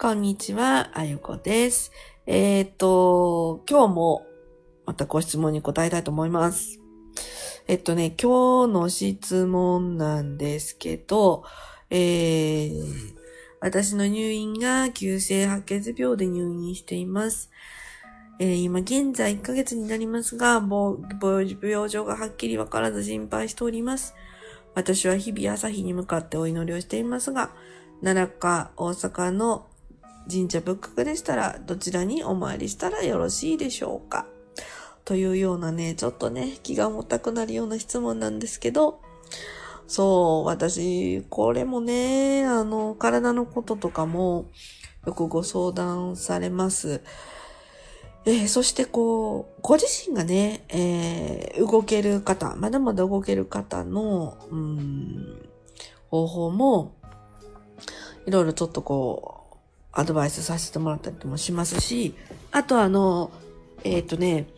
こんにちは、あゆこです。えっ、ー、と、今日もまたご質問に答えたいと思います。えっとね、今日の質問なんですけど、えー、私の入院が急性白血病で入院しています。えー、今現在1ヶ月になりますが、病状がはっきりわからず心配しております。私は日々朝日に向かってお祈りをしていますが、奈良か大阪の神社仏閣でしたらどちらにお参りしたらよろしいでしょうか？というようなね、ちょっとね、気が重たくなるような質問なんですけど、そう、私、これもね、あの、体のこととかもよくご相談されます。えー、そしてこう、ご自身がね、えー、動ける方、まだまだ動ける方の、うん、方法も、いろいろちょっとこう、アドバイスさせてもらったりもしますし、あとあの、えっ、ー、とね、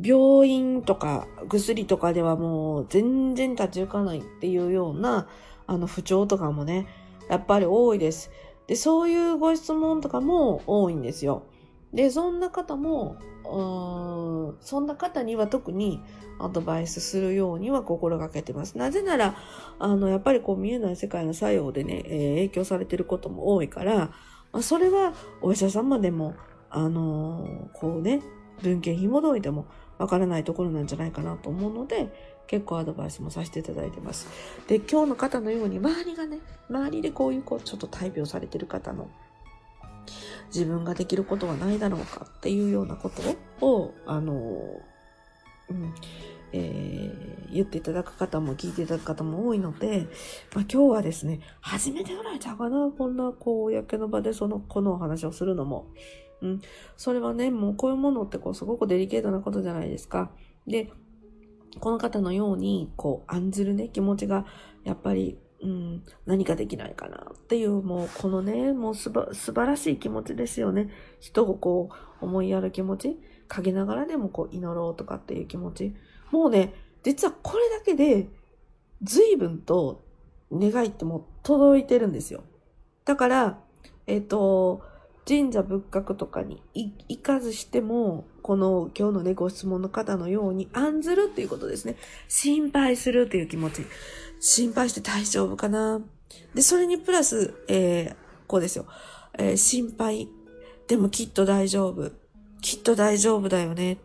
病院とか薬とかではもう全然立ち行かないっていうような、あの不調とかもね、やっぱり多いです。で、そういうご質問とかも多いんですよ。で、そんな方も、うん、そんな方には特にアドバイスするようには心がけてます。なぜなら、あの、やっぱりこう見えない世界の作用でね、えー、影響されてることも多いから、それはお医者様でも、あのー、こうね、文献紐解いてもわからないところなんじゃないかなと思うので、結構アドバイスもさせていただいてます。で、今日の方のように、周りがね、周りでこういう、こう、ちょっと大病されてる方の自分ができることはないだろうかっていうようなことを、あの、うん、えー、言っていただく方も聞いていただく方も多いので、まあ、今日はですね、初めてぐらいちゃうかな、こんな、こう、公の場でその、このお話をするのも。うん。それはね、もうこういうものってこう、すごくデリケートなことじゃないですか。で、この方のように、こう、案ずるね、気持ちが、やっぱり、うん、何かできないかなっていう、もうこのね、もうすば、素晴らしい気持ちですよね。人をこう、思いやる気持ち、陰ながらでもこう、祈ろうとかっていう気持ち。もうね、実はこれだけで、随分と願いってもう届いてるんですよ。だから、えっ、ー、と、神社仏閣とかに行かずしても、この今日のね、ご質問の方のように案ずるっていうことですね。心配するっていう気持ち。心配して大丈夫かな。で、それにプラス、えー、こうですよ。えー、心配。でもきっと大丈夫。きっと大丈夫だよね。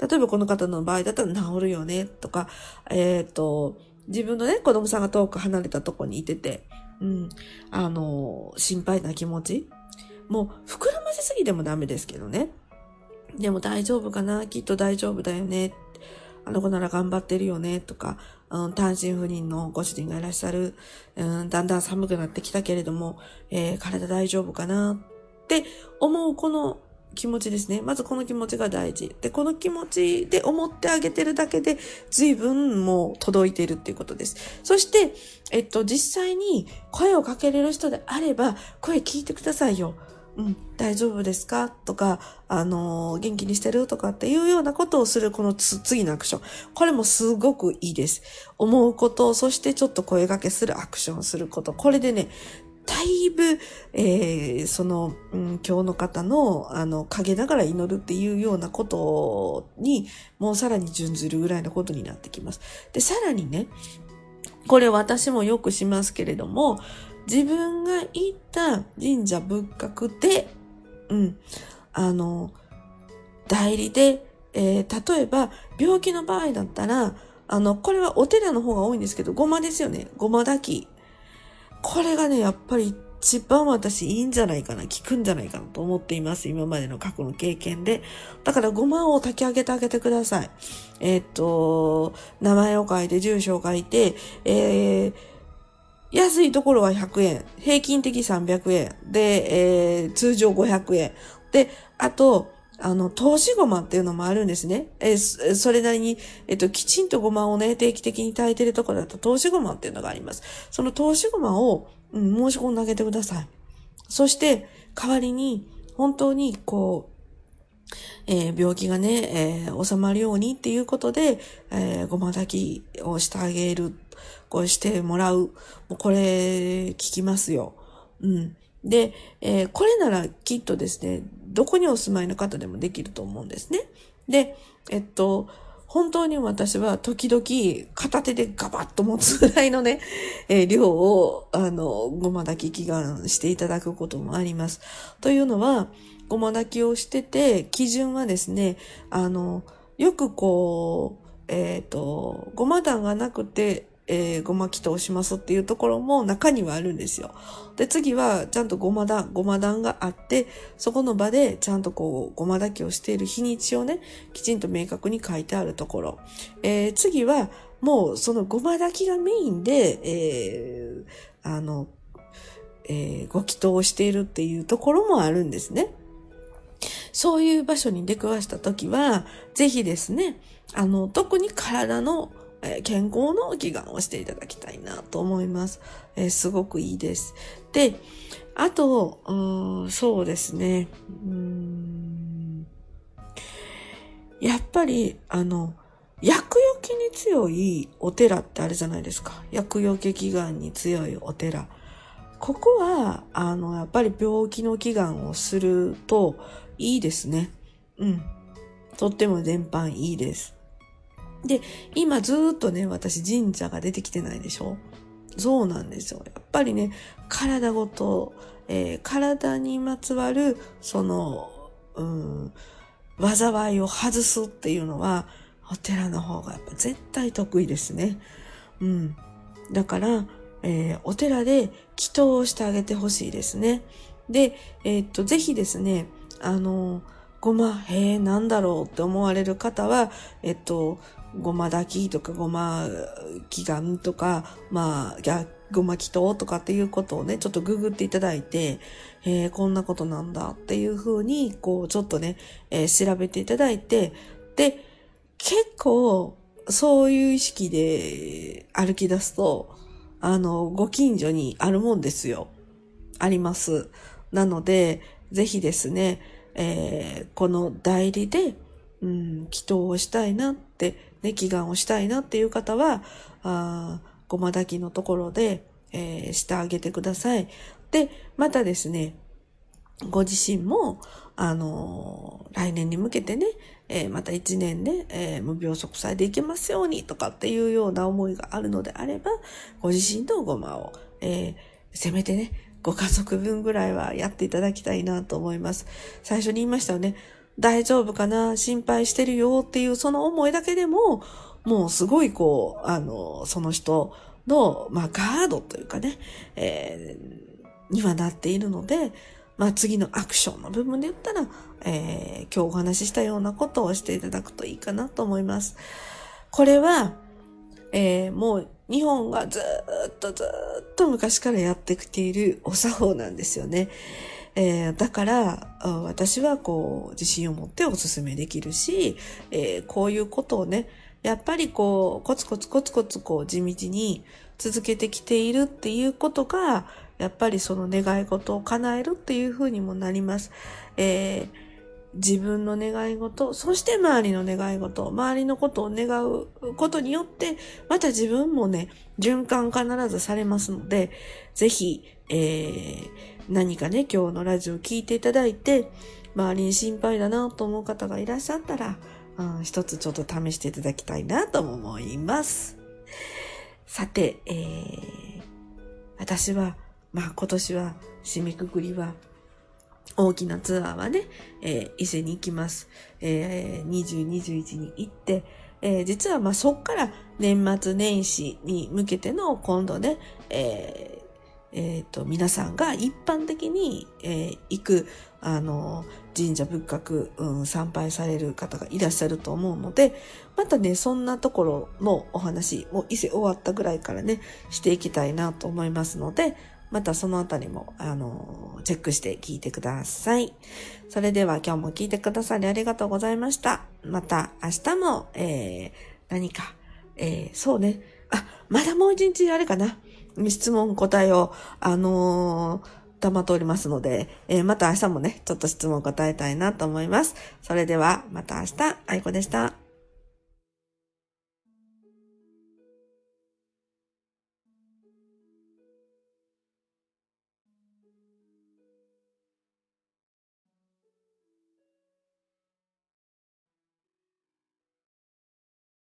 例えばこの方の場合だったら治るよね。とか、えっ、ー、と、自分のね、子供さんが遠く離れたとこにいてて、うん、あの、心配な気持ち。もう、膨らませすぎてもダメですけどね。でも大丈夫かなきっと大丈夫だよね。あの子なら頑張ってるよね。とか、うん、単身赴任のご主人がいらっしゃる、うん、だんだん寒くなってきたけれども、えー、体大丈夫かなって思うこの気持ちですね。まずこの気持ちが大事。で、この気持ちで思ってあげてるだけで、随分もう届いてるっていうことです。そして、えっと、実際に声をかけれる人であれば、声聞いてくださいよ。うん、大丈夫ですか？とか、あのー、元気にしてる？とかっていうようなことをするこの次のアクション。これもすごくいいです。思うこと、そしてちょっと声掛けするアクションすること。これでね、だいぶ、えー、その、うん、今日の方の、あの、陰ながら祈るっていうようなことに、もうさらに準ずるぐらいのことになってきます。で、さらにね、これ私もよくしますけれども、自分が行った神社仏閣で、うん、あの、代理で、えー、例えば、病気の場合だったら、あの、これはお寺の方が多いんですけど、ごまですよね。ごま炊き。これがね、やっぱり一番私いいんじゃないかな、効くんじゃないかなと思っています。今までの過去の経験で。だからごまを炊き上げてあげてください。えー、っと、名前を書いて、住所を書いて、えー、安いところは100円、平均的300円、で、えー、通常500円。で、あと、あの、投資ごまっていうのもあるんですね。えー、それなりに、えっと、きちんとごまをね、定期的に炊いてるところだと投資ごまっていうのがあります。その投資ごまを、うん、申し込んであげてください。そして、代わりに、本当に、こう、えー、病気がね、えー、収まるようにっていうことで、えー、ごま炊きをしてあげる、こうしてもらう。もうこれ、聞きますよ。うん。で、え、これならきっとですね、どこにお住まいの方でもできると思うんですね。で、えっと、本当に私は時々片手でガバッと持つぐらいのね、えー、量を、あの、ごま炊き祈願していただくこともあります。というのは、ごま炊きをしてて、基準はですね、あの、よくこう、えっ、ー、と、ごま団がなくて、えー、ごま祈祷しますっていうところも中にはあるんですよ。で、次はちゃんとごま団、ごま団があって、そこの場でちゃんとこう、ごま炊きをしている日にちをね、きちんと明確に書いてあるところ。えー、次は、もうそのごま炊きがメインで、えー、あの、えー、ご祈祷をしているっていうところもあるんですね。そういう場所に出くわしたときは、ぜひですね、あの、特に体のえ健康の祈願をしていただきたいなと思います。えー、すごくいいです。で、あと、うんそうですね。うんやっぱり、あの、薬よけに強いお寺ってあるじゃないですか。薬よけ祈願に強いお寺。ここは、あの、やっぱり病気の祈願をするといいですね。うん。とっても全般いいです。で、今ずっとね、私神社が出てきてないでしょ？そうなんですよ。やっぱりね、体ごと、えー、体にまつわる、その、うん、災いを外すっていうのは、お寺の方がやっぱ絶対得意ですね。うん。だから、えー、お寺で祈祷をしてあげてほしいですね。で、えー、っと、ぜひですね、あの、ごま、へえ、なんだろうって思われる方は、えっと、ごま炊きとかごま祈願とか、まあ、ごま祈祷とかっていうことをね、ちょっとググっていただいて、えー、こんなことなんだっていうふうに、こう、ちょっとね、えー、調べていただいて、で、結構、そういう意識で歩き出すと、あの、ご近所にあるもんですよ。あります。なので、ぜひですね、えー、この代理で、うん、祈祷をしたいなってね、祈願をしたいなっていう方は、あごま炊きのところで、えー、してあげてください。で、またですね、ご自身も、あのー、来年に向けてね、えー、また一年で、えー、無病息災でいけますようにとかっていうような思いがあるのであれば、ご自身のごまを、えせめてね、ご家族分ぐらいはやっていただきたいなと思います。最初に言いましたよね。大丈夫かな心配してるよっていうその思いだけでも、もうすごいこう、あの、その人の、まあ、ガードというかね、えー、にはなっているので、まあ、次のアクションの部分で言ったら、えー、今日お話ししたようなことをしていただくといいかなと思います。これは、えー、もう日本がずっとずっと昔からやってきているお作法なんですよね。えー、だから、私はこう、自信を持ってお勧めできるし、えー、こういうことをね、やっぱりこう、コツコツコツコツこう、地道に続けてきているっていうことが、やっぱりその願い事を叶えるっていうふうにもなります。えー、自分の願い事、そして周りの願い事、周りのことを願うことによって、また自分もね、循環必ずされますので、ぜひ、えー、何かね、今日のラジオ聞いていただいて、周りに心配だなと思う方がいらっしゃったら、うん、一つちょっと試していただきたいなと思います。さて、えー、私は、まあ今年は締めくくりは、大きなツアーはね、えー、伊勢に行きます。えー、20、21に行って、えー、実はまあそっから年末年始に向けての今度ね、えーえっ、ー、と、皆さんが一般的に、えー、行く、あの、神社仏閣、うん、参拝される方がいらっしゃると思うので、またね、そんなところのお話、もう伊勢終わったぐらいからね、していきたいなと思いますので、またそのあたりも、あの、チェックして聞いてください。それでは今日も聞いてくださりありがとうございました。また明日も、えー、何か、えー、そうね。あ、まだもう一日あれかな。質問答えを、あのー、溜っておりますので、えー、また明日もね、ちょっと質問答えたいなと思います。それでは、また明日、愛子でした。